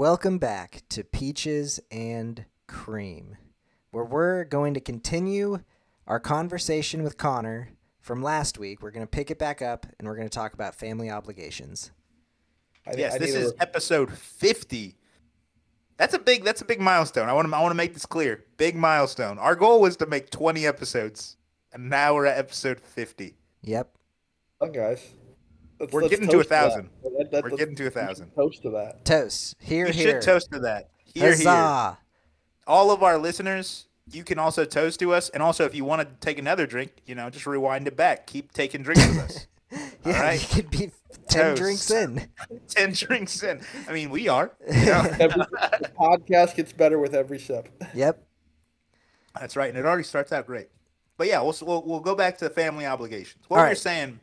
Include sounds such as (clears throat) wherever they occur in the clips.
Welcome back to Peaches and Cream, where we're going to continue our conversation with Connor from last week. We're going to pick it back up and we're going to talk about family obligations. I, Yes, I this is to- episode 50. That's a big that's a big milestone. I want to I want to make this clear. Big milestone. Our goal was to make 20 episodes, and now we're at episode 50. Yep. Come on, guys. Let's- We're let's getting to a that. thousand. That- that- We're getting to a we should thousand. Toast to that. Toast. Here, We here. should toast to that. Here, here. Huzzah. All of our listeners, you can also toast to us, and also if you want to take another drink, you know, just rewind it back. Keep taking drinks with us. (laughs) Yeah, right. you could be 10 Toast. drinks in. (laughs) 10 drinks in. I mean, we are. (laughs) you know? Every, the podcast gets better with every sip. Yep. That's right, and it already starts out great. But yeah, we'll we'll, we'll go back to the family obligations. What All we were right. saying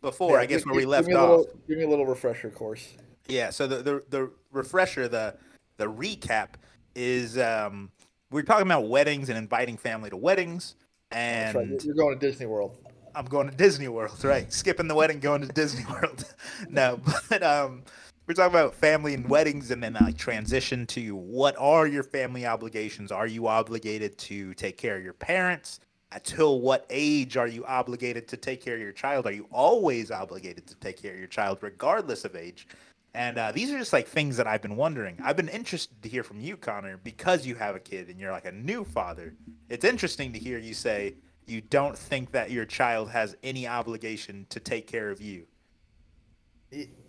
before, Yeah, I guess give- where we left off. little- give me a little refresher course. Yeah, so the, the the refresher, the the recap is um we're talking about weddings and inviting family to weddings, and right. You're- You're going to Disney World. I'm going to Disney World, (laughs) right? Skipping the wedding, going to Disney (laughs) World. no, (laughs) but um, we're talking about family and weddings, and then like transition to what are your family obligations? Are you obligated to take care of your parents? Until what age are you obligated to take care of your child? Are you always obligated to take care of your child, regardless of age? And uh, these are just like things that I've been wondering. I've been interested to hear from you, Connor, because you have a kid and you're like a new father. It's interesting to hear you say you don't think that your child has any obligation to take care of you.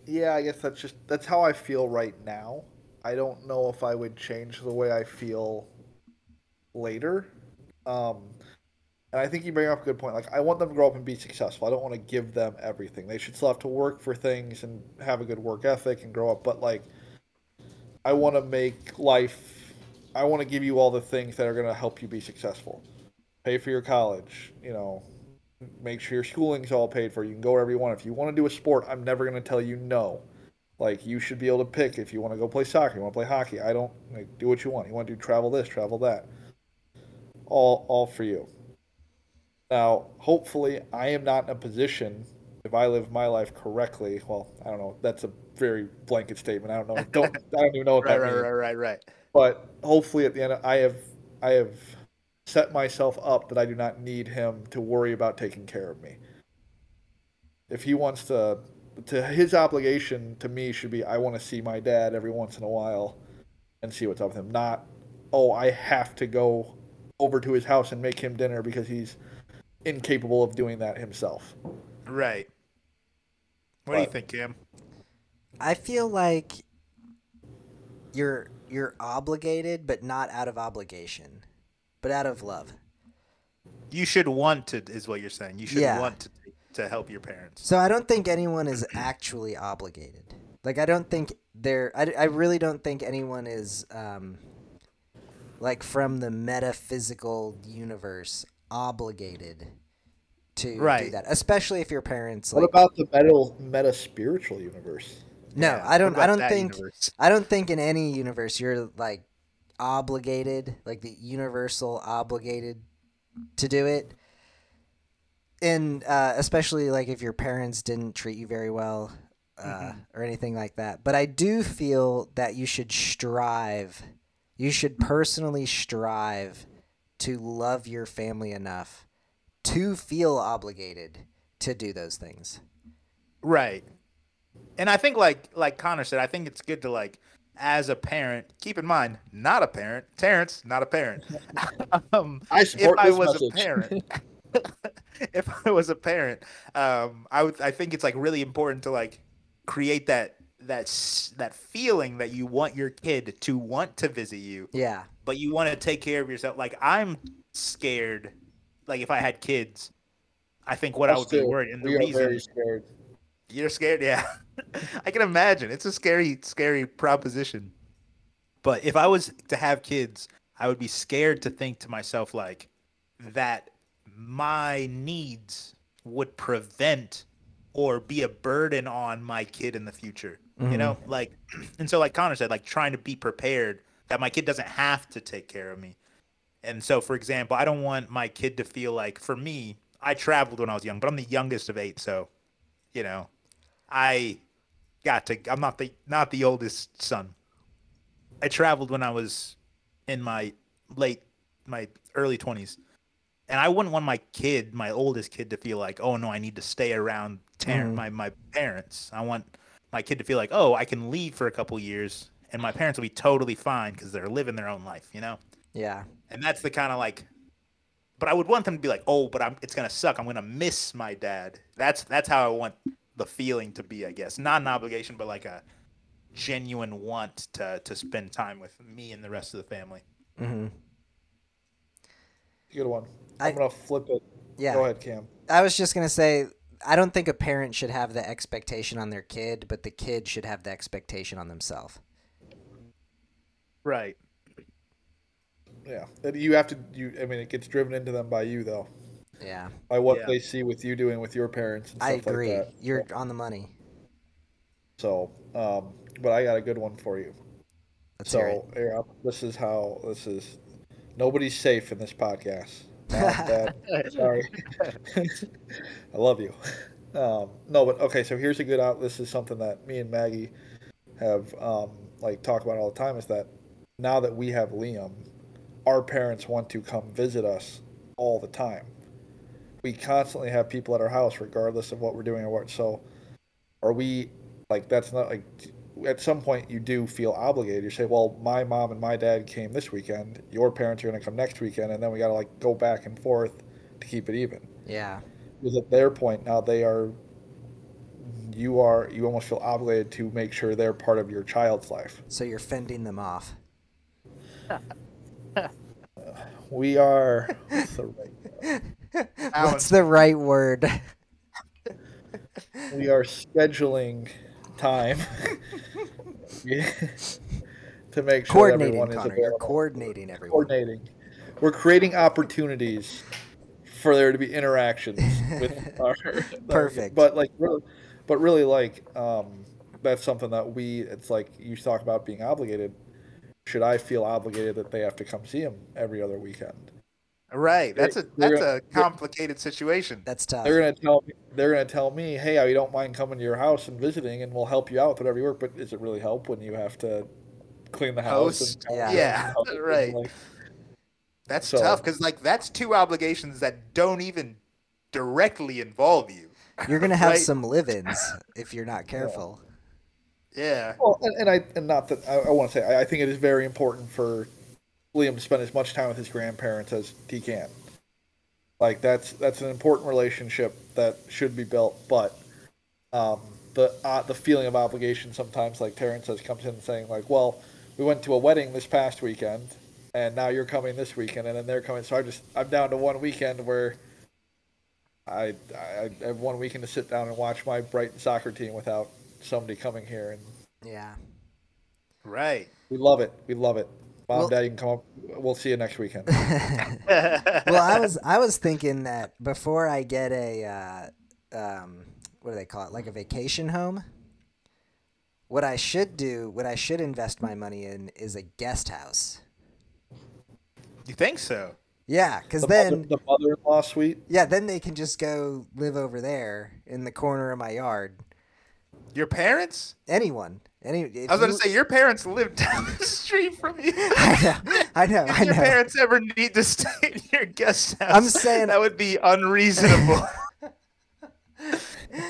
Yeah, I guess that's just that's how I feel right now. I don't know if I would change the way I feel later. Um, and I think you bring up a good point. Like, I want them to grow up and be successful. I don't want to give them everything. They should still have to work for things and have a good work ethic and grow up. But like, I want to make life. I want to give you all the things that are going to help you be successful. Pay for your college. You know, make sure your schooling's all paid for. You can go wherever you want. If you want to do a sport, I'm never going to tell you no. Like you should be able to pick if you want to go play soccer, you want to play hockey. I don't like do what you want. You want to do travel this, travel that. All all for you. Now, hopefully, I am not in a position if I live my life correctly. Well, I don't know. That's a very blanket statement. I don't know. Don't (laughs) I don't even know what Right, that right, means right, right, right. but hopefully at the end I have I have set myself up that I do not need him to worry about taking care of me. If he wants to to his obligation to me should be I want to see my dad every once in a while and see what's up with him. Not oh I have to go over to his house and make him dinner because he's incapable of doing that himself. Right. What do you think, Cam? I feel like you're you're obligated, but not out of obligation, but out of love. You should want to, is what you're saying. You should Yeah. want to to help your parents. So I don't think anyone is actually obligated. Like I don't think they're. I, I really don't think anyone is um, like from the metaphysical universe obligated to do that. Especially if your parents What like. about the meta meta spiritual universe? no, Yeah, I don't. I don't think. universe? I don't think in any universe you're like obligated, like the universal obligated to do it. And uh, especially like if your parents didn't treat you very well uh, Mm-hmm. or anything like that. But I do feel that you should strive, you should personally strive to love your family enough to feel obligated to do those things. Right. And I think like like Connor said, I think it's good to like as a parent, keep in mind, not a parent, Terrence, not a parent. (laughs) um, I if I this was message. a parent, (laughs) (laughs) if I was a parent, um, I would. I think it's like really important to like create that that that feeling that you want your kid to want to visit you, Yeah. But you want to take care of yourself. Like I'm scared. Like if I had kids, I think what I Us would be worried, and the we are reason very scared. you're scared, yeah. (laughs) I can imagine. It's a scary, scary proposition. But if I was to have kids, I would be scared to think to myself like that my needs would prevent or be a burden on my kid in the future. You mm-hmm. know, like (clears throat) and so like Connor said, like trying to be prepared that my kid doesn't have to take care of me. And so for example, I don't want my kid to feel like for me, I traveled when I was young, but I'm the youngest of 8, so you know, I got to I'm not the not the oldest son. I traveled when I was in my late, my early twenties, and I wouldn't want my kid, my oldest kid, to feel like, oh no, I need to stay around tar- Mhm. my my parents. I want my kid to feel like, oh, I can leave for a couple years, and my parents will be totally fine because they're living their own life, you know. Yeah. And that's the kind of like, but I would want them to be like, oh, but I'm, it's gonna suck. I'm gonna miss my dad. That's that's how I want the feeling to be, I guess. Not an obligation, but like a genuine want to to spend time with me and the rest of the family. hmm Good one. I- I'm gonna flip it. Yeah. Go ahead, Cam. I was just gonna say, I don't think a parent should have the expectation on their kid, but the kid should have the expectation on themselves. Right. Yeah, And you have to. You, I mean, it gets driven into them by you though, Yeah, by what Yeah. they see with you doing with your parents and I stuff agree. like that. I agree. You're on the money. So, um, but I got a good one for you. Let's hear it. so, here, this is how this is. Nobody's safe in this podcast. Mom, Dad, (laughs) sorry. (laughs) I love you. Um, no, but okay. So here's a good out. This is something that me and Maggie have um, like talk about all the time. Is that now that we have Liam, our parents want to come visit us all the time. We constantly have people at our house, regardless of what we're doing or what. So, are we like that's not like at some point you do feel obligated. You say, well, my mom and my dad came this weekend. Your parents are going to come next weekend, and then we got to like go back and forth to keep it even. Yeah, Because at their point now, they are. You are. You almost feel obligated to make sure they're part of your child's life. so you're fending them off. We are. What's (laughs) the right? What's the right word? we are scheduling time (laughs) to make sure coordinating, everyone is Connor. You're available. coordinating everyone. coordinating. We're creating opportunities for there to be interactions with (laughs) our Perfect. But like, really, but really, like, um, that's something that we. It's like you talk about being obligated. Should I feel obligated that they have to come see him every other weekend? Right. That's a They're that's gonna- a complicated situation. That's tough. They're gonna tell me. They're gonna tell me, "Hey, I don't mind coming to your house and visiting, and we'll help you out with whatever you work." But does it really help when you have to clean the house? Host. And Yeah. Yeah, and, right. like, That's So- tough because like that's two obligations that don't even directly involve you. You're gonna (laughs) have Right. some live-ins if you're not careful. Yeah. Well, and, and I and not that I, I want to say I, I think it is very important for Liam to spend as much time with his grandparents as he can. Like that's that's an important relationship that should be built, but um, the uh, the feeling of obligation sometimes, like Terrence says, comes in saying like, "Well, we went to a wedding this past weekend, and now you're coming this weekend, and then they're coming." So I just I'm down to one weekend where I I, I have one weekend to sit down and watch my Brighton soccer team without somebody coming here and Yeah. Right. we love it. We love it. Mom, Well- Dad, you can come up. We'll see you next weekend. (laughs) well, I was I was thinking that before I get a uh, um, what do they call it, like a vacation home. What I should do, what I should invest my money in, is a guest house. you think so? Yeah, because The, then mother, the mother-in-law suite. yeah, then they can just go live over there in the corner of my yard. Your parents? Anyone, any. I was gonna say your parents live down the street from you. (laughs) I know, I know, If I your know. parents ever need to (laughs) stay in your guest house, I'm saying- that would be unreasonable. (laughs)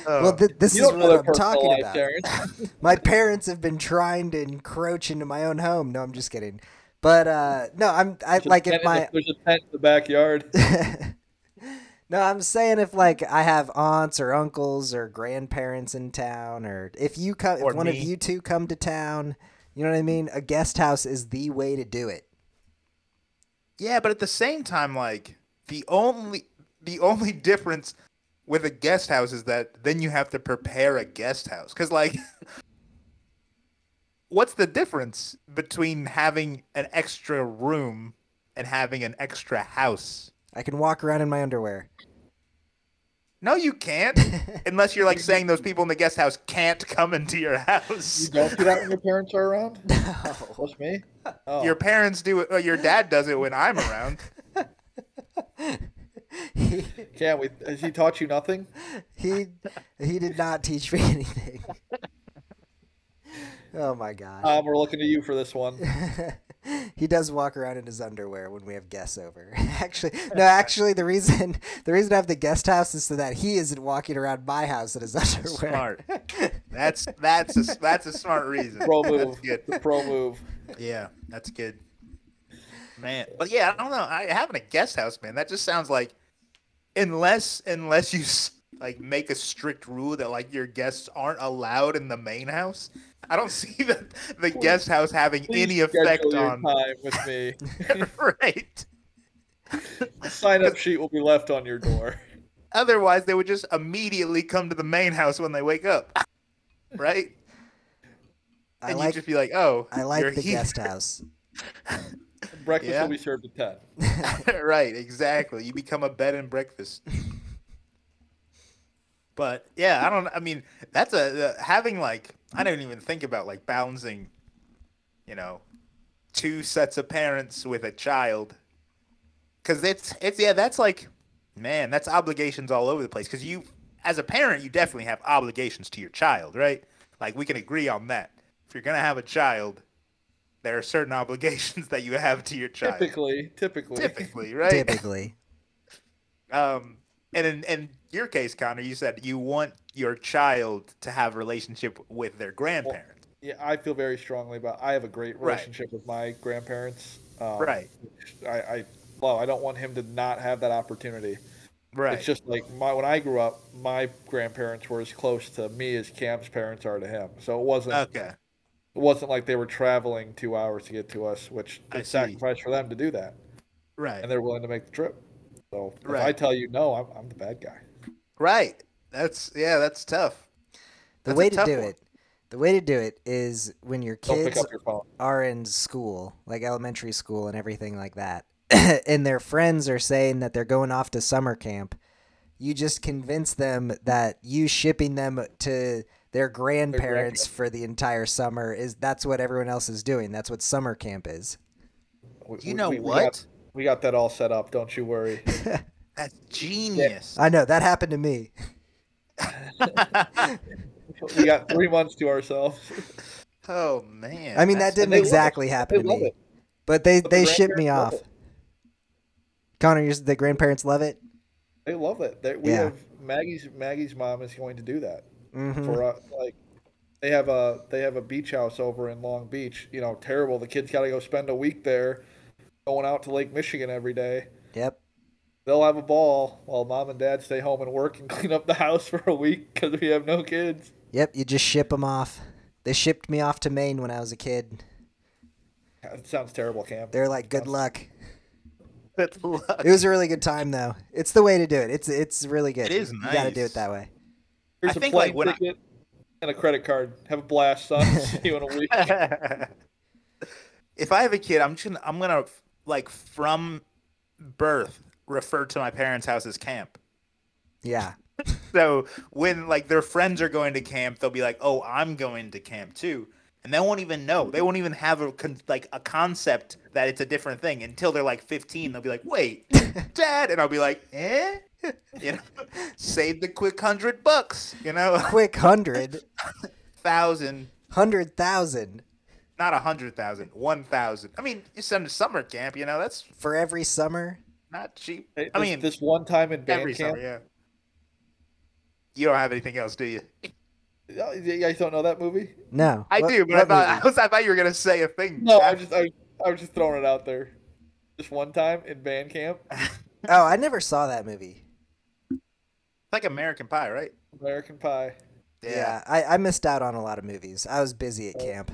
Well, Oh. th- this You is what I'm talking life, about. My parents have been trying to encroach into my own home. No, I'm just kidding. But uh, no, I'm I like if in the- my there's a tent in the backyard. No, I'm saying if like I have aunts or uncles or grandparents in town, or if you come, Or if one of you two come to town, you know what I mean. A guest house is the way to do it. Yeah, but at the same time, like the only the only difference with a guest house is that then you have to prepare a guest house because like (laughs) what's the difference between having an extra room and having an extra house I can walk around in my underwear. no you can't (laughs) unless you're like saying those people in the guest house can't come into your house. You don't do that when your parents are around. (laughs) No. What's me? Oh. your parents do it or your dad does it when i'm around he, (laughs) Can't we? Has he taught you nothing? he he did not teach me anything. Oh my god. Um, we're looking to you for this one. (laughs) he does walk around in his underwear when we have guests over. (laughs) actually, no. Actually, the reason (laughs) the reason I have the guest house is so that he isn't walking around my house in his underwear. Smart. That's that's a that's a smart reason. Pro That's move. good. The pro move. Yeah, that's good. Man, but yeah, I don't know. I having a guest house, man. That just sounds like unless unless you s- like make a strict rule that like your guests aren't allowed in the main house. I don't (laughs) see the the guest house having any effect your on time with me. (laughs) right. The sign up sheet will be left on your door. (laughs) Otherwise, they would just immediately come to the main house when they wake up, right? I And like you just be like, "Oh, I like you're the here." guest house. Breakfast Yeah. will be served at ten. right, exactly. You become a bed and breakfast. But yeah, I don't. I mean, that's a uh, having like I don't even think about like balancing, you know, two sets of parents with a child. Because it's it's yeah, that's like, man, that's obligations all over the place. Because you, as a parent, you definitely have obligations to your child, right? Like we can agree on that. If you're gonna have a child, there are certain (laughs) obligations that you have to your child Typically, typically. typically, right? Typically, (laughs) Um, and in, in your case, Connor, you said you want your child to have a relationship with their grandparents. Yeah, I feel very strongly about. I have a great Right. relationship with my grandparents. Um, Right. I, I love. I don't want him to not have that opportunity. Right. It's just like my when I grew up, my grandparents were as close to me as Cam's parents are to him. So it wasn't okay. it wasn't like they were traveling two hours to get to us, which I is sacrifice for them to do that, Right. and they're willing to make the trip. So if I tell you no, I'm, I'm the bad guy. Right. That's yeah. That's tough. the That's a way to do one. it, the way to do it is when your kids your are in school, like elementary school and everything like that, (clears throat) and their friends are saying that they're going off to summer camp, you just convince them that you shipping them to their grandparents for the entire summer is that's what everyone else is doing. That's what summer camp is. We- You know we- we what? got- We got that all set up. Don't you worry. (laughs) That's genius. I know that happened to me. (laughs) we got three months to ourselves. oh man. I mean That's- that didn't they it. exactly happen They to me, it. but they But the they shipped me off. it. Connor, you're, the grandparents love it. They love it. They, we Yeah. have Maggie's Maggie's mom is going to do that hmm for us. Like they have a they have a beach house over in Long Beach. You know, terrible. The kids got to go spend a week there, going out to Lake Michigan every day. Yep. They'll have a ball while mom and dad stay home and work and (laughs) clean up the house for a week because we have no kids. Yep. You just ship them off. They shipped me off to Maine when I was a kid. It sounds terrible, Cam. They're like, "Good luck." That's luck. It was a really good time though. It's the way to do it. It's it's really good. It is nice. You got to do it that way. Here's I a think, plane like, when I- ticket and a credit card. Have a blast, son. (laughs) See you in a week. (laughs) if I have a kid, I'm just gonna I'm gonna like from birth refer to my parents' house as camp. Yeah. (laughs) So when like their friends are going to camp, they'll be like, "Oh, I'm going to camp too," and they won't even know. They won't even have a con- like a concept that it's a different thing until they're like 15. They'll be like, "Wait, (laughs) Dad," and I'll be like, "Eh." (laughs) You know, save the quick hundred bucks. You know, Quick hundred, thousand, hundred thousand not a hundred thousand, one thousand. I mean, you send to summer camp. You know, that's for every summer. Not cheap. Hey, I this- mean, this one time in band every camp. summer, yeah. You don't have anything else, do you? Oh, You guys don't know that movie? No, I What- do, but I what thought, (laughs) I was I thought you were gonna say a thing. No, I just I, I was just throwing it out there. Just one time in band camp, (laughs) Oh, I never saw that movie. It's like American Pie, right? American Pie. Yeah, I, I missed out on a lot of movies. I was busy Oh. at camp.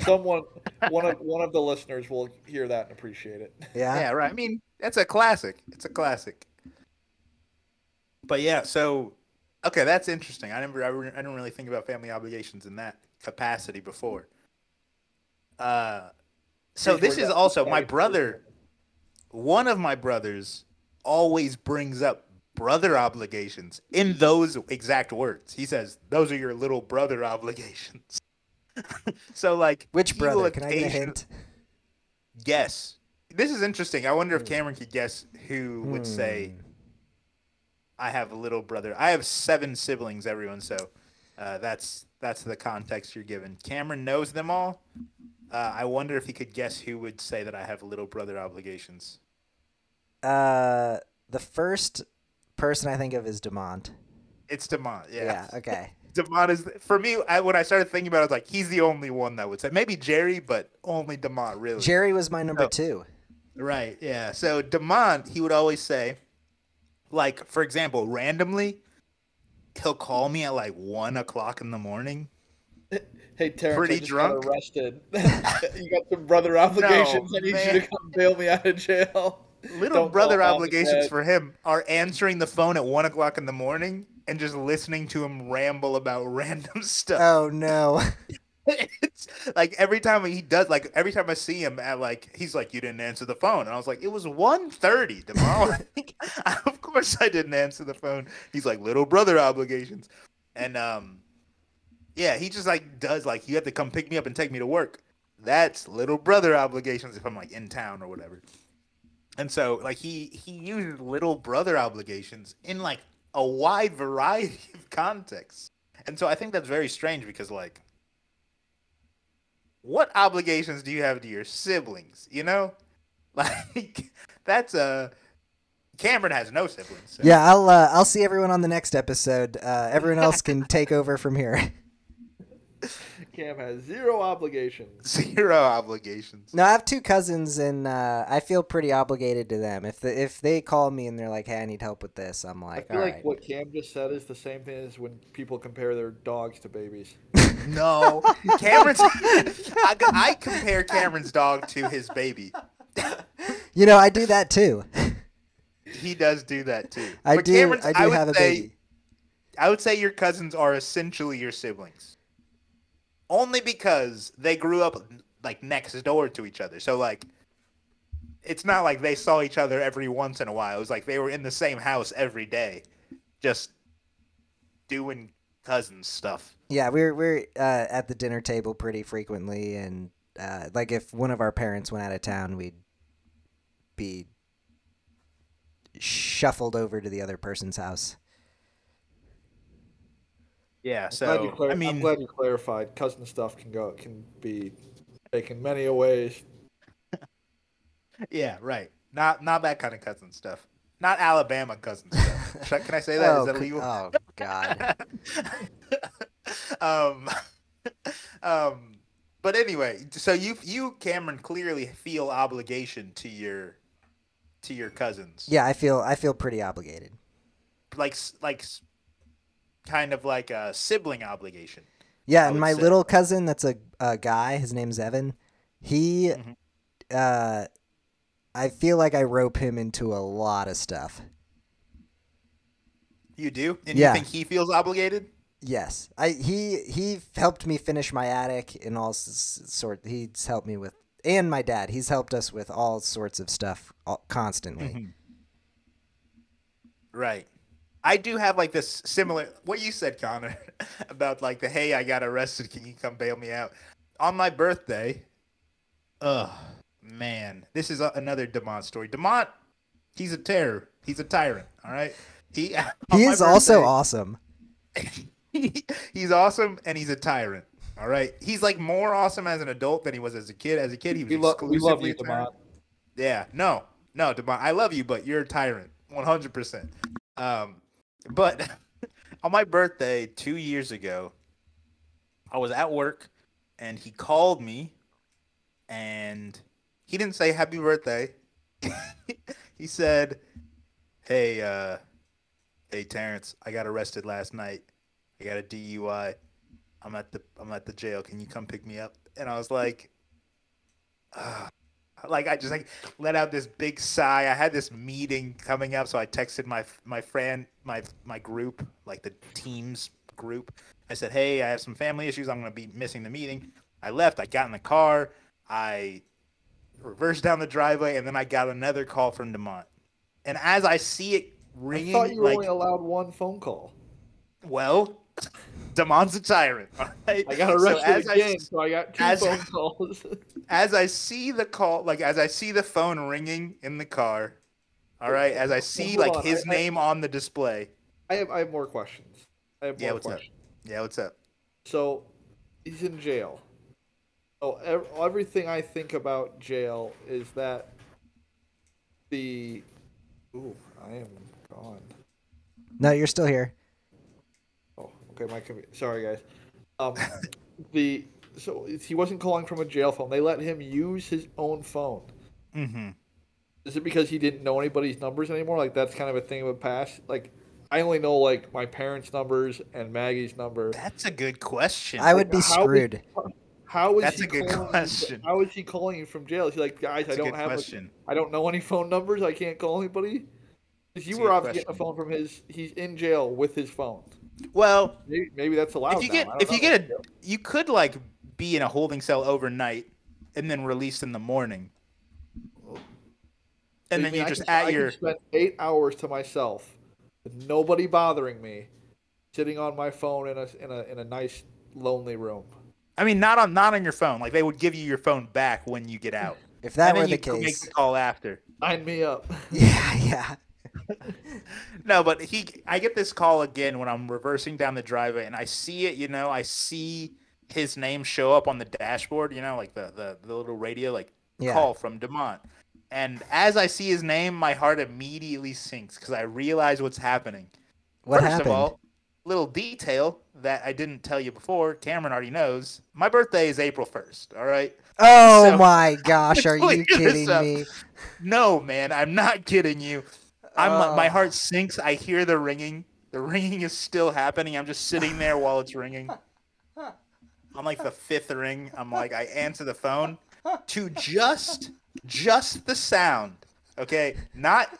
Someone, one of one of the listeners will hear that and appreciate it. Yeah. Yeah, right. I mean, that's a classic. It's a classic. But yeah, so okay, that's interesting. I never, I, re- I didn't really think about family obligations in that capacity before. Uh, so this is also my brother. One of my brothers always brings up brother obligations in those exact words. He says, "Those are your little brother obligations." (laughs) so like, Which brother? Can I get a hint? Guess. This is interesting. I wonder if Cameron could guess who would say, Hmm. "I have a little brother." I have seven siblings, everyone. So uh, that's that's the context you're given. Cameron knows them all. Uh, I wonder if he could guess who would say that I have little brother obligations. Uh, the first person I think of is Demont. It's Demont. Yeah. Yeah. Okay. (laughs) Demont is for me. I, when I started thinking about it, I was like, he's the only one that would say. Maybe Jerry, but only Demont. Really. Jerry was my number Oh. two. Right. Yeah. So Demont, he would always say, like, for example, randomly, he'll call me at like one o'clock in the morning. (laughs) Hey, Terrence, Pretty I just drunk? got arrested. (laughs) you got some brother (laughs) obligations. I need you to come bail me out of jail. Little Don't brother call mom and obligations for him are answering the phone at one o'clock in the morning and just listening to him ramble about random stuff. Oh no. It's (laughs) like every time he does like every time I see him at like he's like you didn't answer the phone. And I was like it was 1.30 tomorrow. (laughs) (laughs) Of course I didn't answer the phone. He's like little brother obligations. And um yeah he just like does like you have to come pick me up and take me to work. That's little brother obligations if I'm like in town or whatever. And so like he he uses little brother obligations in like a wide variety of contexts. And so I think that's very strange because like what obligations do you have to your siblings? You know, (laughs) like that's a Cameron has no siblings. so- Yeah, I'll uh, I'll see everyone on the next episode. Uh, everyone else can (laughs) take over from here. (laughs) Cam has zero obligations. zero obligations. No, I have two cousins, and uh, I feel pretty obligated to them. If the, if they call me and they're like, "Hey, I need help with this," I'm like, I like, feel "All like right." what Cam just said is the same thing as when people compare their dogs to babies. No, Cameron's. (laughs) I, I compare Cameron's dog to his baby. You know, I do that too. He does do that too. I But do. Cameron's- I do would have a say- baby. I would say your cousins are essentially your siblings. Only because they grew up like next door to each other. So like it's not like they saw each other every once in a while. It was like they were in the same house every day just doing cousin stuff. Yeah, we're we're uh, at the dinner table pretty frequently, and uh, like if one of our parents went out of town, we'd be shuffled over to the other person's house. Yeah, I'm glad you so clar- I I'm glad you clarified. Cousin stuff can go can be taken many ways. (laughs) yeah, right. Not not that kind of cousin stuff. Not Alabama cousin stuff. (laughs) Can I say that? Is oh, that legal? oh God! (laughs) um, (laughs) um, but anyway, so you you Cameron clearly feel obligation to your to your cousins. Yeah, I feel I feel pretty obligated. like like kind of like a sibling obligation. Yeah, and my say. little cousin, that's a, a guy. His name's Evan. He, Mhm. uh, I feel like I rope him into a lot of stuff. You do, and Yeah. you think he feels obligated? Yes, I he he helped me finish my attic and all s- s- sort. He's helped me with, and my dad. He's helped us with all sorts of stuff all, constantly. Mhm. Right. I do have like this similar what you said, Connor, (laughs) about like the hey, I got arrested. Can you come bail me out on my birthday? Ugh, man, this is a, another Demont story. Demont, he's a terror. He's a tyrant. All right. He (laughs) He my is also birthday- awesome. (laughs) he's awesome and he's a tyrant. All right. He's like more awesome as an adult than he was as a kid. As a kid, he was We, lo- we love you, a tyrant. Demont. Yeah, no, no, Demont. I love you, but you're a tyrant, one hundred percent. Um, but (laughs) on my birthday two years ago, I was at work, and he called me, and he didn't say happy birthday. he said, "Hey, uh, hey, Terrence, I got arrested last night. I got a DUI. I'm at the I'm at the jail. Can you come pick me up?" And I was like. "Ah." like I just like let out this big sigh. I had this meeting coming up, so I texted my my friend, my my group, like the teams group. I said, "Hey, I have some family issues. I'm to be missing the meeting." I left. I got in the car. I reversed down the driveway, and then I got another call from Demont. And as I see it I thought you were like, only allowed one phone call. well, Demont's a tyrant. right? I got So arrested as I again, s- so I got two as- phone calls. (laughs) as I see the call, like as I see the phone ringing in the car, all right, as I see hold like on, his I- I- name on the display. I have I have more questions. I have more Yeah, what's up? Yeah, what's up? So he's in jail. Oh, everything I think about jail is that the. Ooh, I am gone. No, you're still here. Oh, okay. My compu- sorry, guys. Um, (laughs) the so he wasn't calling from a jail phone. They let him use his own phone. Mm-hmm. Is it because he didn't know anybody's numbers anymore? Like that's kind of a thing of the past. Like I only know like my parents' numbers and Maggie's number. That's a good question. I would be How would- screwed. How is That's he a good calling you- question. How is he calling you from jail? Is he like, guys, That's I a don't good have, a, question. I don't know any phone numbers. I can't call anybody. 'Cause you That's were good obviously getting a phone from his. He's in jail with his phone. Well, Maybe, maybe that's allowed. if you now. get I don't if you get a you could like be in a holding cell overnight and then released in the morning. And I then mean, you I just can- at can your spend eight hours to myself with nobody bothering me, sitting on my phone in a in a in a nice lonely room. I mean not on not on your phone. Like they would give you your phone back when you get out. If that and were then the you could make case, the call after. Sign me up. (laughs) yeah, yeah. No, but he I get this call again when I'm reversing down the driveway and I see it, you know, I see his name show up on the dashboard, you know, like the the, the little radio like Yeah. call from Demont. And as I see his name, my heart immediately sinks because I realize what's happening. What First happened? of all, little detail that I didn't tell you before, Cameron already knows. My birthday is April 1st, all right? oh so- my gosh, (laughs) are you kidding me? No, man, I'm not kidding you. I'm my Oh. heart sinks. I hear the ringing. The ringing is still happening. I'm just sitting there while it's ringing. I'm like the fifth ring. I'm like I answer the phone to just just the sound. Okay? Not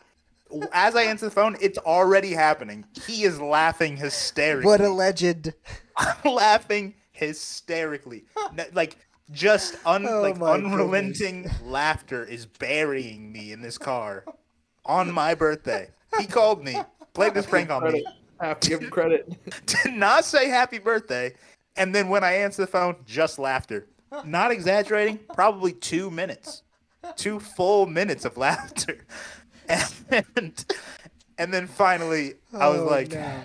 as I answer the phone, it's already happening. He is laughing hysterically. What a legend. I'm laughing hysterically. Like just un- Oh like my unrelenting laughter is burying me in this car on my birthday. He called me, played this prank on me, I have to give him credit. (laughs) did not say happy birthday, and then when I answer the phone, just laughter. Not exaggerating, probably two minutes, two full minutes of laughter, (laughs) and and then finally I was Oh, like. no.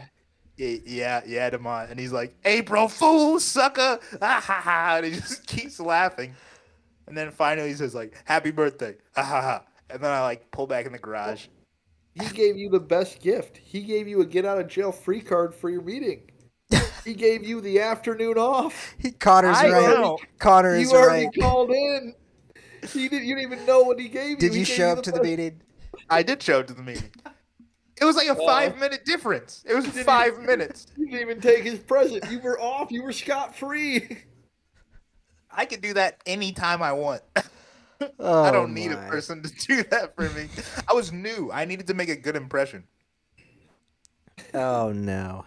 Yeah, yeah, Demont. And he's like, April Fool, sucker! (laughs) Ah, ha, ha. And he just keeps laughing. And then finally he says, like, Happy birthday. Ah, ha, ha. And then I, like, pull back in the garage. He gave you the best gift. He gave you a get out of jail free card for your meeting. (laughs) he gave you the afternoon off. He, Connor's I right. know. Connor is You already right. called in. He didn't. You didn't even know what he gave you. Did He you show up to the best- meeting? (laughs) I did show up to the meeting. It was like a five minute difference. It was five even- minutes. You didn't even take his present. You were off. You were scot free. (laughs) I could do that anytime I want. Oh, I don't need a person to (laughs) do that for me. I was new. I needed to make a good impression. Oh no.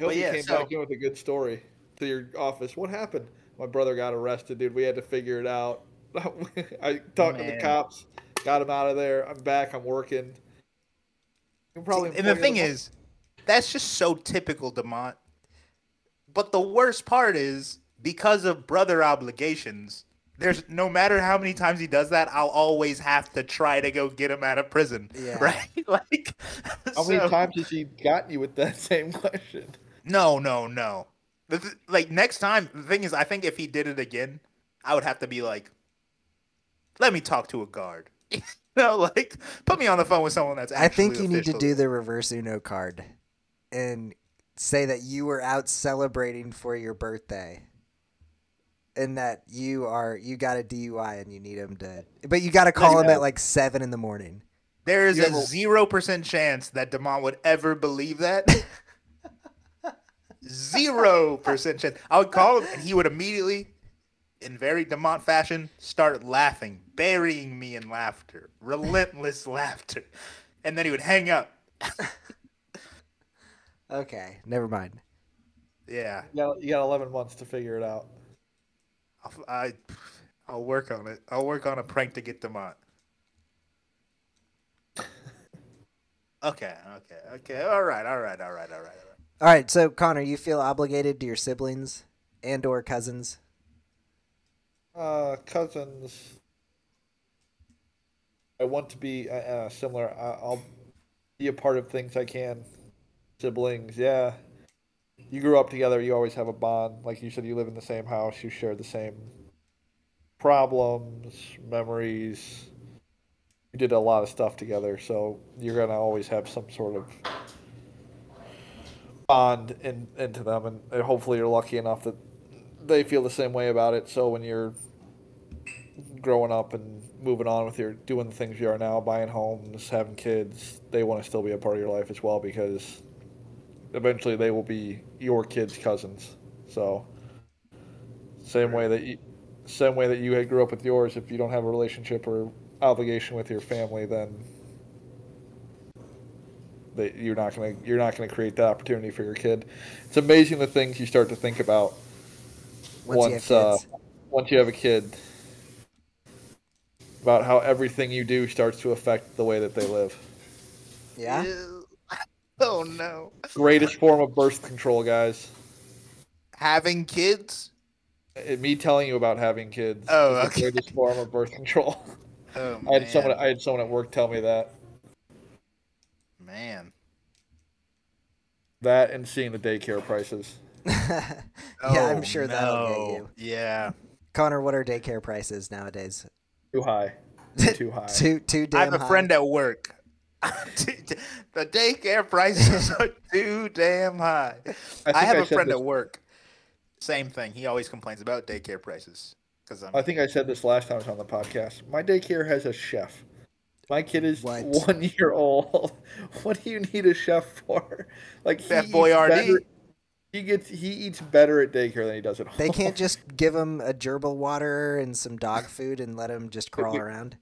Hope But you yeah, came so- back in with a good story to your office. What happened? My brother got arrested, dude. We had to figure it out. (laughs) I talked to the cops, got him out of there. I'm back. I'm working. You can probably and the thing is, that's just so typical, Demont. But the worst part is because of brother obligations. There's no matter how many times he does that, I'll always have to try to go get him out of prison. Yeah. (laughs) Right? (laughs) Like, how many times has he gotten you with that (laughs) same question? No, no, no. The th- like next time, the thing is, I think if he did it again, I would have to be like, "Let me talk to a guard." you know, like put me on the phone with someone that's. I think you need to do the reverse Uno card and say that you were out celebrating for your birthday. And that you are you got a DUI and you need him to but you gotta call him Yeah. at like seven in the morning. There is You a zero percent chance that Demont would ever believe that. (laughs) Zero percent chance. I would call him, and he would immediately, in very Demont fashion, start laughing, burying me in laughter, relentless (laughs) laughter, and then he would hang up. (laughs) Okay, never mind. Yeah, You got, you got 11 months to figure it out. I'll, I, I'll work on it. I'll work on a prank to get Demont. (laughs) Okay, okay, okay. All right, all right, all right, all right, all right. All right, so Connor, you feel obligated to your siblings and or cousins? Uh, cousins. I want to be uh, uh, similar. I'll be a part of things I can. Siblings, yeah. You grew up together. You always have a bond. Like you said, you live in the same house. You share the same problems, memories. You did a lot of stuff together, so you're gonna always have some sort of bond in, into them, and, and hopefully you're lucky enough that they feel the same way about it. So when you're growing up and moving on with your doing the things you are now, buying homes, having kids, they want to still be a part of your life as well because eventually they will be your kids' cousins. So same way that you, same way that you had grew up with yours, if you don't have a relationship or obligation with your family, then that you're not gonna you're not gonna create that opportunity for your kid. It's amazing the things you start to think about Once, once you have uh, once you have a kid about how everything you do starts to affect the way that they live. yeah. Ew. (laughs) Oh no. Greatest form of birth control, guys. Having kids? Uh, Me telling you about having kids Oh, is okay. the greatest form of birth control. Oh (laughs) I had someone. I had someone at work tell me that. Man. That and seeing the daycare prices. (laughs) yeah, I'm Oh, sure that'll get you. Yeah. Connor, what are daycare prices nowadays? Too high. Too high. too too damn I have a high. friend at work. (laughs) the daycare prices are too damn high. I, think have I a friend this- at work. Same thing. He always complains about daycare prices because I'm. Think I said this last time I was on the podcast. My daycare has a chef. My kid is What? one (laughs) year old. What do you need a chef for? Like he Chef eats Boyardee. better- He gets he eats better at daycare than he does at home. They can't just (laughs) give him a gerbil water and some dog food and let him just crawl around.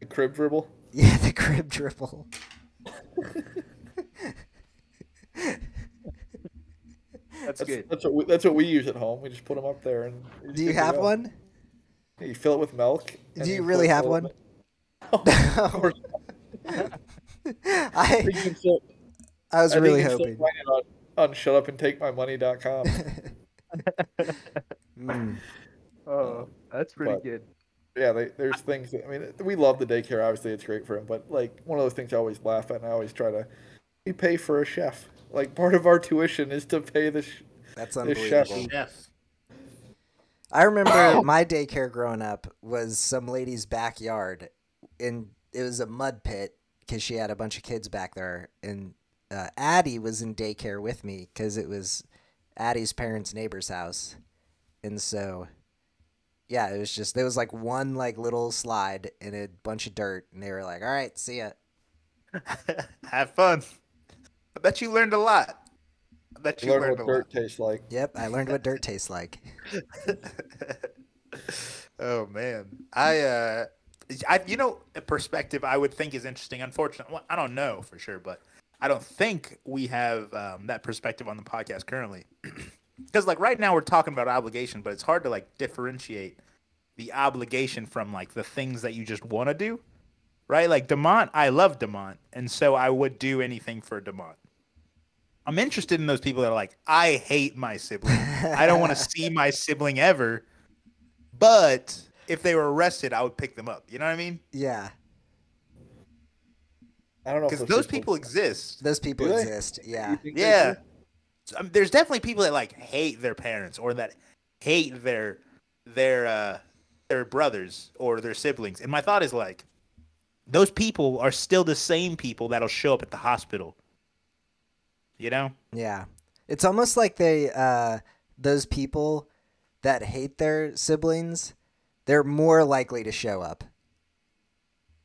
A crib dribble. Yeah, the crib dribble. That's That's, good. that's what we, that's what we use at home. We just put them up there and. Do you have go. one? You fill it with milk. Do you put really have one? bit- (laughs) I (laughs) still, I was I really you can still hoping. find it on, on shutupandtakemymoney.com. (laughs) Mm. Oh, that's pretty But- good. Yeah, they, there's things. That, I mean, we love the daycare. Obviously, it's great for him. But like one of those things I always laugh at, and I always try to. We pay for a chef. Like part of our tuition is to pay the. Sh- That's The chef. unbelievable. Chef. I remember (coughs) my daycare growing up was some lady's backyard, and it was a mud pit because she had a bunch of kids back there. And uh, Addie was in daycare with me because it was Addie's parents' neighbor's house, and so yeah, it was just there was like one like little slide and a bunch of dirt, and they were like, "All right, see ya." (laughs) Have fun. I bet you learned a lot. I bet you learn learned what a dirt tastes like. Yep, I learned what dirt (laughs) tastes like. (laughs) oh man, I uh, I you know a perspective I would think is interesting. Unfortunately, well, I don't know for sure, but I don't think we have um, that perspective on the podcast currently. (clears throat) Because like right now we're talking about obligation, but it's hard to like differentiate the obligation from like the things that you just want to do. Right? Like Demont, I love Demont, and so I would do anything for Demont. I'm interested in those people that are like, I hate my sibling. I don't want to see (laughs) my sibling ever. But if they were arrested, I would pick them up. You know what I mean? Yeah, I don't know. Because those people exist. those people Do exist. You Yeah, Yeah. Do? So, I mean, there's definitely people that like hate their parents or that hate their their uh their brothers or their siblings. And my thought is like those people are still the same people that'll show up at the hospital. You know? Yeah. It's almost like they uh those people that hate their siblings, they're more likely to show up.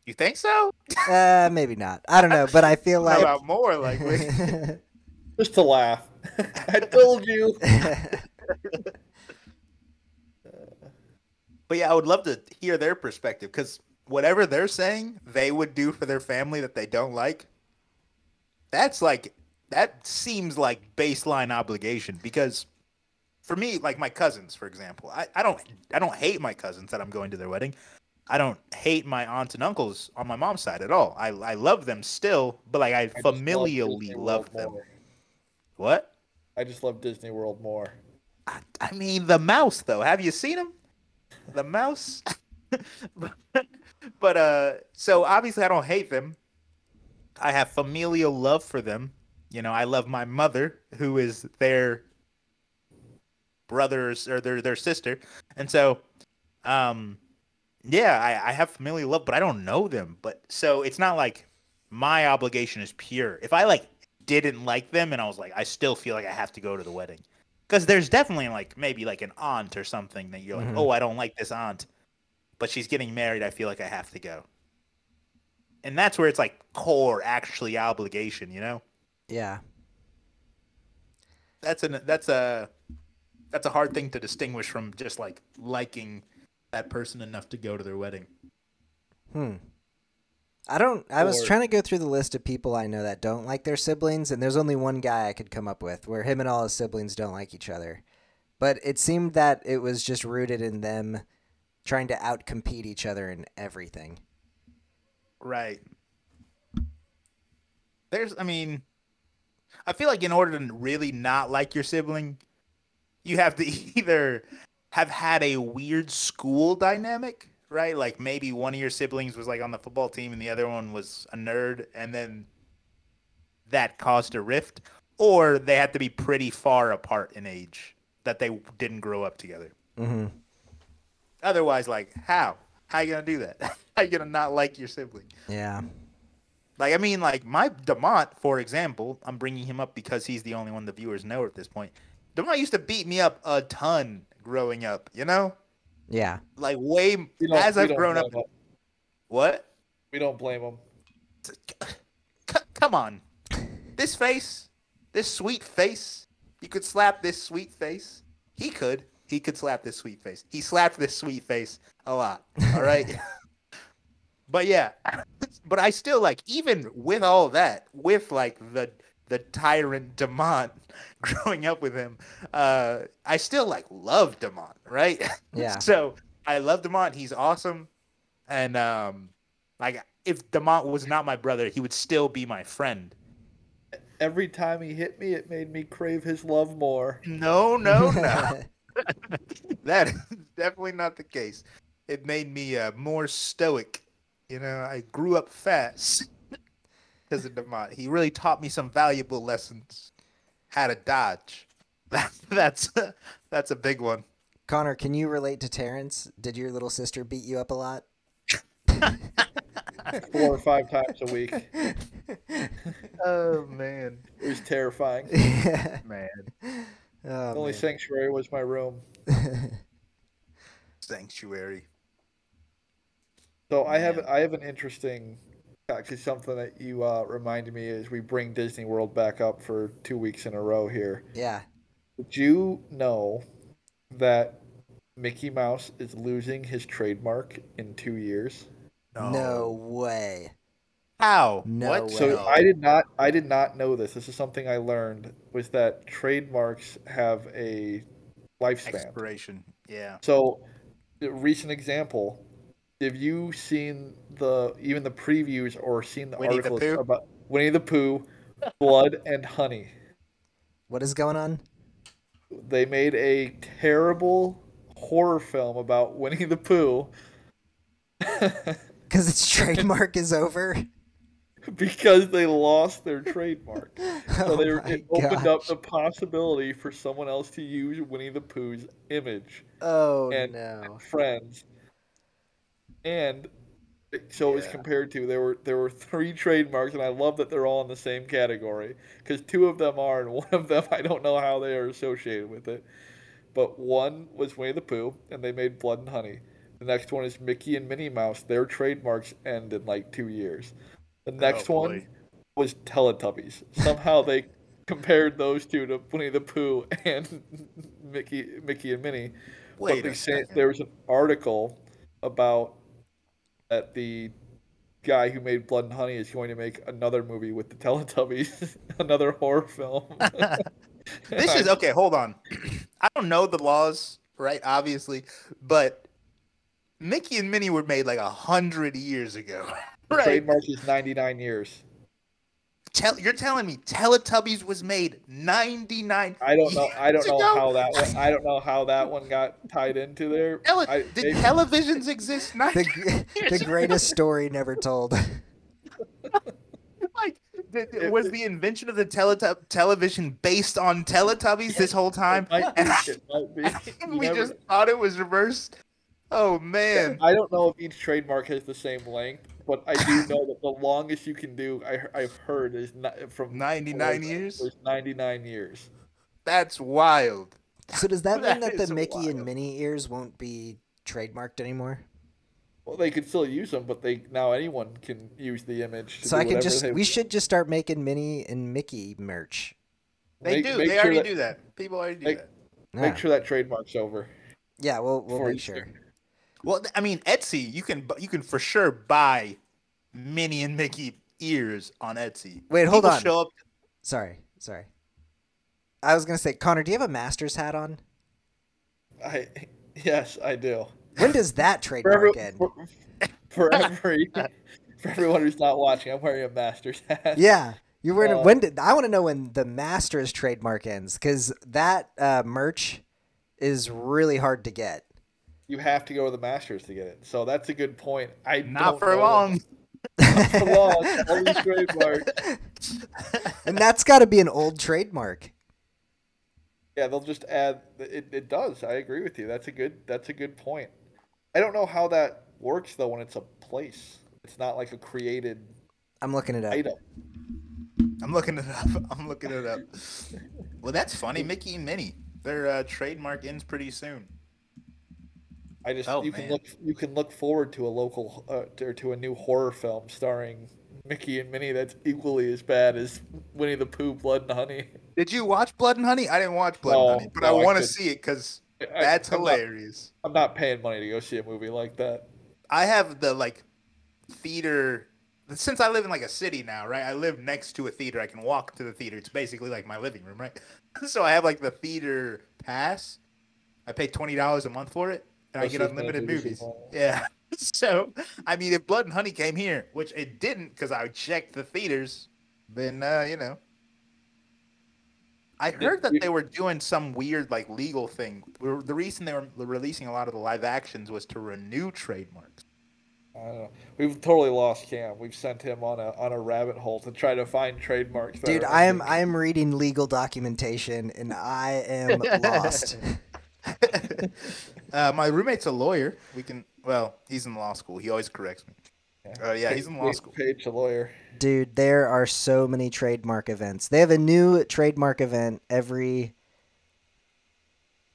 You think so? Uh maybe not. I don't know, but I feel (laughs) like about more likely? (laughs) Just to laugh. (laughs) I told you. (laughs) But yeah, I would love to hear their perspective because whatever they're saying they would do for their family that they don't like, that's like that seems like baseline obligation because for me, like my cousins, for example, I, I don't I don't hate my cousins that I'm going to their wedding. I don't hate my aunts and uncles on my mom's side at all. I I love them still, but like I I just love familially love them. What? I just love Disney World more. I, I mean, the mouse though. Have you seen him? The mouse. (laughs) but uh, so obviously I don't hate them. I have familial love for them. you know, I love my mother, who is their brothers or their their sister, and so, um, yeah, I, I have familial love, but I don't know them. But so it's not like my obligation is pure. If I like didn't like them and I was like, I still feel like I have to go to the wedding. Because there's definitely like maybe like an aunt or something that you're like, Mhm. oh, I don't like this aunt, but she's getting married. I feel like I have to go. And that's where it's like core, actually obligation. You know, Yeah. that's an that's a that's a hard thing to distinguish from just like liking that person enough to go to their wedding. Hmm. I don't. I was Or- trying to go through the list of people I know that don't like their siblings, and there's only one guy I could come up with where him and all his siblings don't like each other. But it seemed that it was just rooted in them trying to outcompete each other in everything. Right. There's, I mean, I feel like in order to really not like your sibling, you have to (laughs) either have had a weird school dynamic, right? Like maybe one of your siblings was like on the football team and the other one was a nerd, and then that caused a rift, or they had to be pretty far apart in age that they didn't grow up together. Mm-hmm. Otherwise, like, how? How you gonna do that? (laughs) how you gonna not like your sibling? Yeah. Like I mean, like my Demont, for example, I'm bringing him up because he's the only one the viewers know at this point. Demont used to beat me up a ton growing up. You know, Yeah. like way as I've grown up. blame 'em. What? We don't blame him. C- come on, this face, this sweet face. You could slap this sweet face. He could. He could slap this sweet face. He slapped this sweet face a lot. All right. (laughs) but yeah, (laughs) but I still like even with all that, with like the the tyrant Demont (laughs) growing up with him, uh, I still like love Demont, right? (laughs) Yeah. so I love Demont. He's awesome, and um, like if Demont was not my brother, he would still be my friend. Every time he hit me, it made me crave his love more. No, no, no. (laughs) that is definitely not the case. It made me uh, more stoic. You know, I grew up fast because of Demont. He really taught me some valuable lessons. How to dodge. (laughs) That, that's that's a big one. Connor, can you relate to Terrence? Did your little sister beat you up a lot? (laughs) Four or five times a week. (laughs) Oh man, It was terrifying. man, oh, The oh, only man. sanctuary was my room. sanctuary. So I have Man. I have an interesting, actually something that you uh, reminded me as we bring Disney World back up for two weeks in a row here. yeah. Did you know that Mickey Mouse is losing his trademark in two years? No way. How? No what? way. So I did not I did not know this. This is something I learned was that trademarks have a lifespan. expiration. Yeah. So, a recent example, have you seen the even the previews or seen the Winnie articles Pooh? about Winnie the Pooh, Blood and Honey? What is going on? They made a terrible horror film about Winnie the Pooh (laughs) Because its trademark is over. because they lost their trademark. So (laughs) oh they my it opened up the possibility for someone else to use Winnie the Pooh's image. Oh and- no. friends. And so it was compared to there were there were three trademarks, and I love that they're all in the same category because two of them are, and one of them I don't know how they are associated with it. But one was Winnie the Pooh, and they made Blood and Honey. The next one is Mickey and Minnie Mouse. Their trademarks end in like two years. The oh, next Oh, one was Teletubbies. Somehow they (laughs) compared those two to Winnie the Pooh and (laughs) Mickey, Mickey and Minnie. But Wait they a say second. there was an article about that the guy who made Blood and Honey is going to make another movie with the Teletubbies, (laughs) another horror film. (laughs) This is okay. Hold on. (clears throat) I don't know the laws, right? Obviously, but Mickey and Minnie were made like a hundred years ago, (laughs) right? trademark is 99 years. Tell, you're telling me Teletubbies was made ninety nine. I don't know. I don't know ago? how that one. I don't know how that one got tied into there. Tele- I, did maybe- televisions exist The, (laughs) the greatest story never told. (laughs) like th- th- was the invention of the teletub television based on Teletubbies this whole time? It might be. And It might (laughs) be. You we never just know. thought it was reversed. Oh man. I don't know if each trademark has the same length, but I do know that the longest you can do, I, I've heard, is not, from 99 years? Is 99 years. That's wild. So does that mean That that is the Mickey and wild. Minnie ears won't be trademarked anymore? Well, they could still use them, but they now anyone can use the image. To So I can just we want. should just start making Minnie and Mickey merch. They Make- do. make they sure already that- do that. People already do Make- that. Make Yeah. sure that trademark's over. Yeah, we'll we'll make you sure. Stick- Well, I mean, Etsy, you can you can for sure buy Minnie and Mickey ears on Etsy. Wait, hold People on. Show up. Sorry, sorry. I was gonna say, Connor, do you have a Masters hat on? I yes, I do. When does that (laughs) For, trademark every, end? for, for every (laughs) for everyone who's not watching, I'm wearing a Masters hat. Yeah, you're wearing. Uh, when did I want to know when the Masters trademark ends? Because that uh, merch is really hard to get. You have to go to the Masters to get it. So that's a good point. I Not for know long. Not for long. All these trademarks. (laughs) and that's got to be an old trademark. Yeah, they'll just add. It, it does. I agree with you. That's a good. That's a good point. I don't know how that works though when it's a place. It's not like a created I'm looking it up. item. I'm looking it up. (laughs) I'm looking it up. Well, that's funny. Mickey and Minnie. Their uh, trademark ends pretty soon. I just Oh, you can look you can look forward to a local uh, to, or to a new horror film starring Mickey and Minnie that's equally as bad as Winnie the Pooh, Blood and Honey. Did you watch Blood and Honey? I didn't watch Blood No, and Honey, but no, I I want to see it because that's I'm not- hilarious. I'm not paying money to go see a movie like that. I have the like theater since I live in like a city now, right? I live next to a theater. I can walk to the theater. It's basically like my living room, right? (laughs) so I have like the theater pass. I pay twenty dollars a month for it, and I get see as many unlimited movies movies. as you want. Yeah. So I mean, if Blood and Honey came here, which it didn't, because I checked the theaters, then uh, you know. I heard that they were doing some weird like legal thing. The reason they were releasing a lot of the live actions was to renew trademarks. I don't know. We've totally lost Cam. We've sent him on a on a rabbit hole to try to find trademarks. Dude, are I am. I am reading legal documentation and I am (laughs) lost. (laughs) (laughs) uh, my roommate's a lawyer. We can. Well, he's in law school. He always corrects me. Uh, yeah, he's in law Page- school. Page a lawyer. Dude, there are so many trademark events. They have a new trademark event every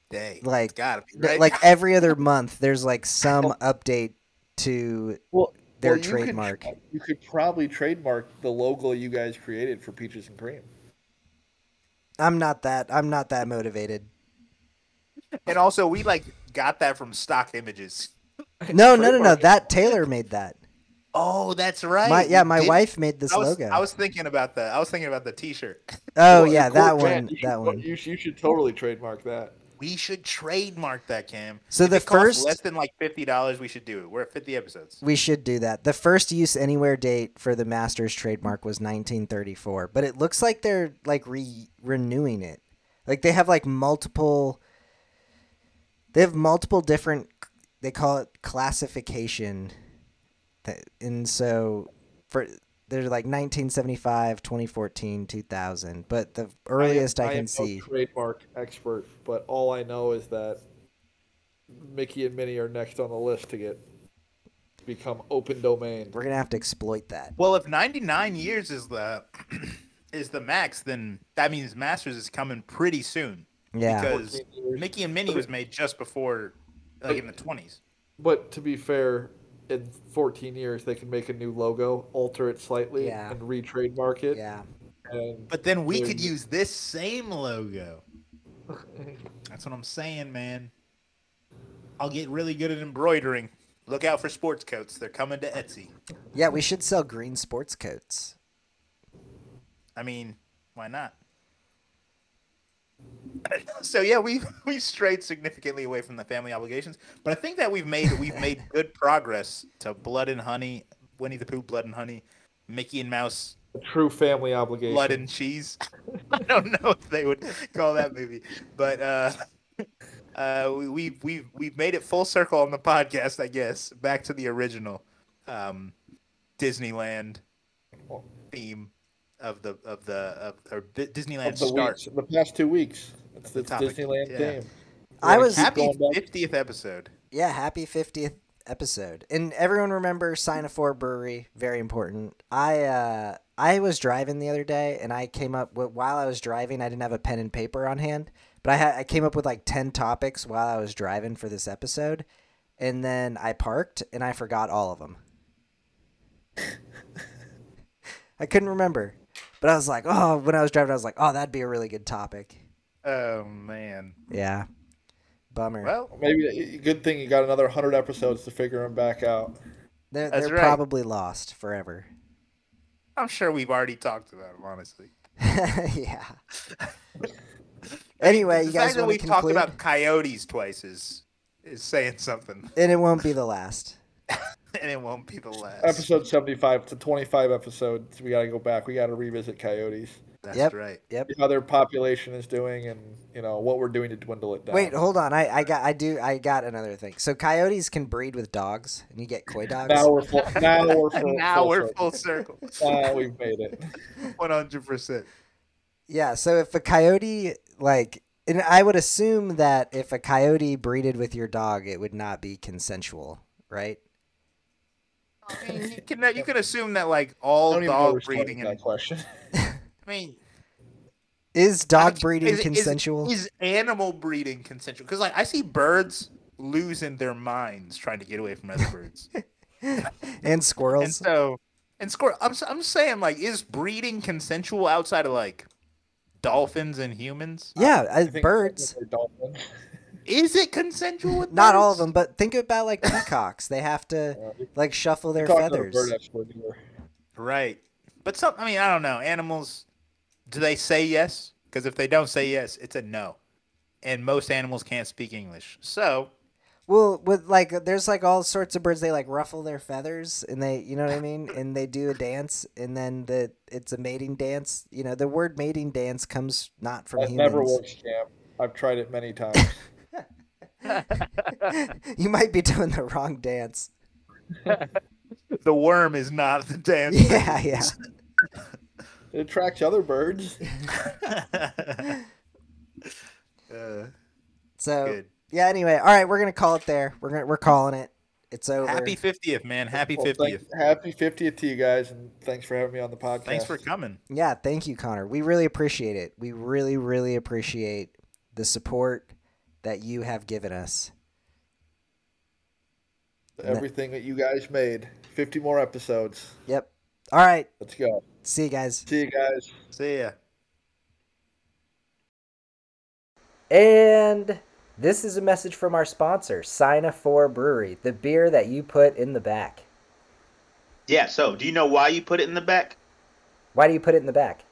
Day, Like- it's gotta be th- right. like (laughs) every other month there's like some update to Well, their well, you could trademark. tr- you could probably trademark the logo you guys created for Peaches and Cream. I'm not that I'm not that motivated. and also we like got that from stock images. (laughs) No, no, no, no. Trademark. That Taylor made that. Oh, that's right. My yeah, my did- wife made this I was, logo. I was thinking about that. I was thinking about the T-shirt. oh Well, yeah, of that one. man, you that to- one. You, sh- you should totally trademark that. We should trademark that, Cam. So If the it costs first- less than like fifty dollars, we should do it. We're at fifty episodes. We should do that. The first use anywhere date for the Masters trademark was 1934, but it looks like they're like re- renewing it. Like they have like multiple they have multiple different they call it classification. That- And so for they're like 1975, 2014, 2000, but the earliest I, am can no see trademark expert, but all I know is that Mickey and Minnie are next on the list to get become open domain. we're going to have to exploit that. Well, if ninety nine years is the (clears throat) is the max, then that means Masters is coming pretty soon. Yeah. Because Mickey and Minnie was made just before, like in the twenties. But to be fair, in 14 years they can make a new logo, alter it slightly, Yeah. and re-trademark it. Yeah. But then we could use this same logo. (laughs) That's what I'm saying, man. I'll get really good at embroidering. Look out for sports coats. They're coming to Etsy. Yeah, we should sell green sports coats. I mean, why not? So yeah, we (laughs) we strayed significantly away from the family obligations, but I think that we've made we've made good progress to Blood and Honey, Winnie the Pooh, Blood and Honey, Mickey and Mouse, a true family obligation. Blood and Cheese. (laughs) I don't know if they would call that movie, but uh, (laughs) uh, we, we've we've we've made it full circle on the podcast, I guess. Back to the original um, Disneyland theme. of the of the of or Disneyland Of the start. weeks, the past two weeks. It's the topic, Disneyland yeah. theme. I We're was- Happy going back- fiftieth episode. Yeah, happy 50th episode. And everyone remember Sign of Four Brewery, very important. I uh I was driving the other day and I came up with while I was driving, I didn't have a pen and paper on hand, but I had I came up with like 10 topics while I was driving for this episode. And then I parked and I forgot all of them. (laughs) I couldn't remember. But I was like, "Oh, when I was driving I was like, "Oh, that'd be a really good topic." Oh man. Yeah. Bummer. Well, Maybe good thing you got another hundred episodes to figure them back out. they're they're right. probably lost forever. I'm sure we've already talked about them. Honestly. (laughs) yeah. Anyway, the you fact guys that we to talked about coyotes twice is is saying something, (laughs) and it won't be the last. (laughs) and it won't be the last. Episode seventy-five to twenty-five episodes. We got to go back. We got to revisit coyotes. That's Yep. right. Yep. See how their population is doing, and you know what we're doing to dwindle it down. Wait, hold on. I, I got I do I got another thing. So coyotes can breed with dogs, and you get coy dogs. (laughs) Now we're full, now we're full, now full we're circle. full circle. Now we've made it. One hundred percent. Yeah. So if a coyote like, and I would assume that if a coyote breeded with your dog, it would not be consensual, right? I mean, you can you can assume that like all don't even know where dog breeding that and question. (laughs) I mean Is dog Actu- breeding is- is- consensual? Is, animal breeding consensual? Because like I see birds losing their minds trying to get away from other birds, (laughs) and squirrels. and squirrels. so and squirrel. I'm s- I'm saying like is breeding consensual outside of like dolphins and humans? yeah, I think birds. dolphins. Is it consensual with (laughs) Not all of them, but think about like peacocks. They have to (laughs) Uh, like shuffle their talking to a feathers. bird. Right, but some. I mean, I don't know. Animals, do they say yes? Because if they don't say yes, it's a no. And most animals can't speak English, so Well, with like, there's like all sorts of birds. They like ruffle their feathers, and they, you know what I mean, (laughs) and they do a dance, and then the it's a mating dance. You know, the word mating dance comes not from That humans. never works, Cam. I've tried it many times. (laughs) (laughs) you might be doing the wrong dance. the worm is not the dance. Yeah, yeah. It attracts other birds. (laughs) (laughs) uh, So good. yeah. Anyway, all right, we're gonna call it there. We're gonna we're calling it. It's over. Happy fiftieth, man. Happy fiftieth. thank- happy 50th to you guys, and thanks for having me on the podcast. Thanks for coming. Yeah, thank you, Connor. We really appreciate it. We really, really appreciate the support that you have given us. everything that you guys made. 50 more episodes. Yep. All right. Let's go. See you guys. See you guys. See ya. And this is a message from our sponsor, Sign of Four Brewery, the beer that you put in the back. Yeah, so do you know why you put it in the back? Why do you put it in the back?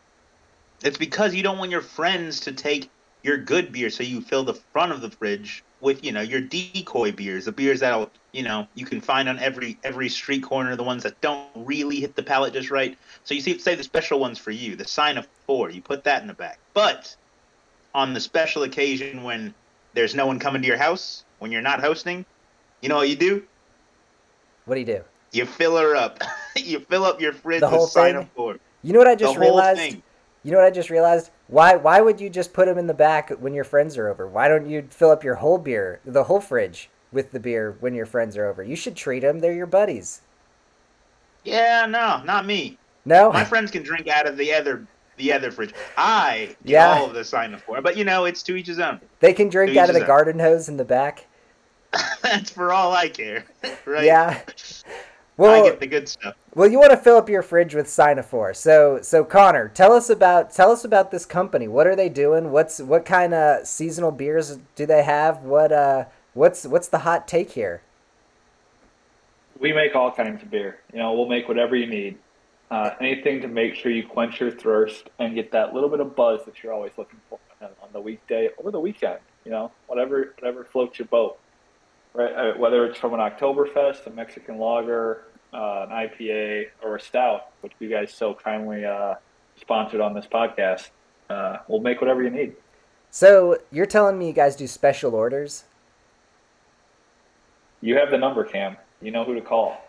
It's because you don't want your friends to take your good beer, so you fill the front of the fridge with, you know, your decoy beers, the beers that'll, you know, you can find on every every street corner, the ones that don't really hit the palate just right. So you see, say the special ones for you, the sign of four, you put that in the back. But on the special occasion when there's no one coming to your house, when you're not hosting, you know what you do? What do you do? You fill her up. (laughs) you fill up your fridge The whole with sign of four. You know what I just realized? thing. You know what I just realized? Why why would you just put them in the back when your friends are over? Why don't you fill up your whole beer, the whole fridge with the beer when your friends are over? You should treat them. They're your buddies. Yeah, no, not me. No? My friends can drink out of the other the other fridge. I get Yeah. all of the sign of four, but you know, it's to each his own. They can drink To out of the own. garden hose in the back. (laughs) That's for all I care, (laughs) right? Yeah. I Well, get the good stuff. well, you want to fill up your fridge with Sign of Four. So, so Connor, tell us about tell us about this company. What are they doing? What's what kind of seasonal beers do they have? What uh, what's what's the hot take here? We make all kinds of beer. You know, we'll make whatever you need. Uh, anything to make sure you quench your thirst and get that little bit of buzz that you're always looking for on on the weekday or the weekend. You know, whatever whatever floats your boat. Right, uh, whether it's from an Oktoberfest, a Mexican lager, uh, an IPA, or a stout, which you guys so kindly uh, sponsored on this podcast. Uh, we'll make whatever you need. So you're telling me you guys do special orders? You have the number, Cam. You know who to call.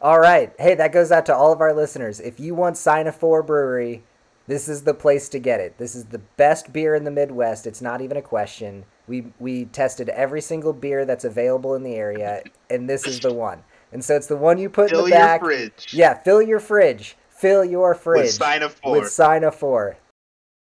All right. Hey, that goes out to all of our listeners. If you want Sign of Four Brewery This is the place to get it. This is the best beer in the Midwest. It's not even a question. We we tested every single beer that's available in the area, and this is the one. And so it's the one you put Fill in the back. Fill your fridge. Yeah, fill your fridge. Fill your fridge With Sign of Four. with Sign of Four.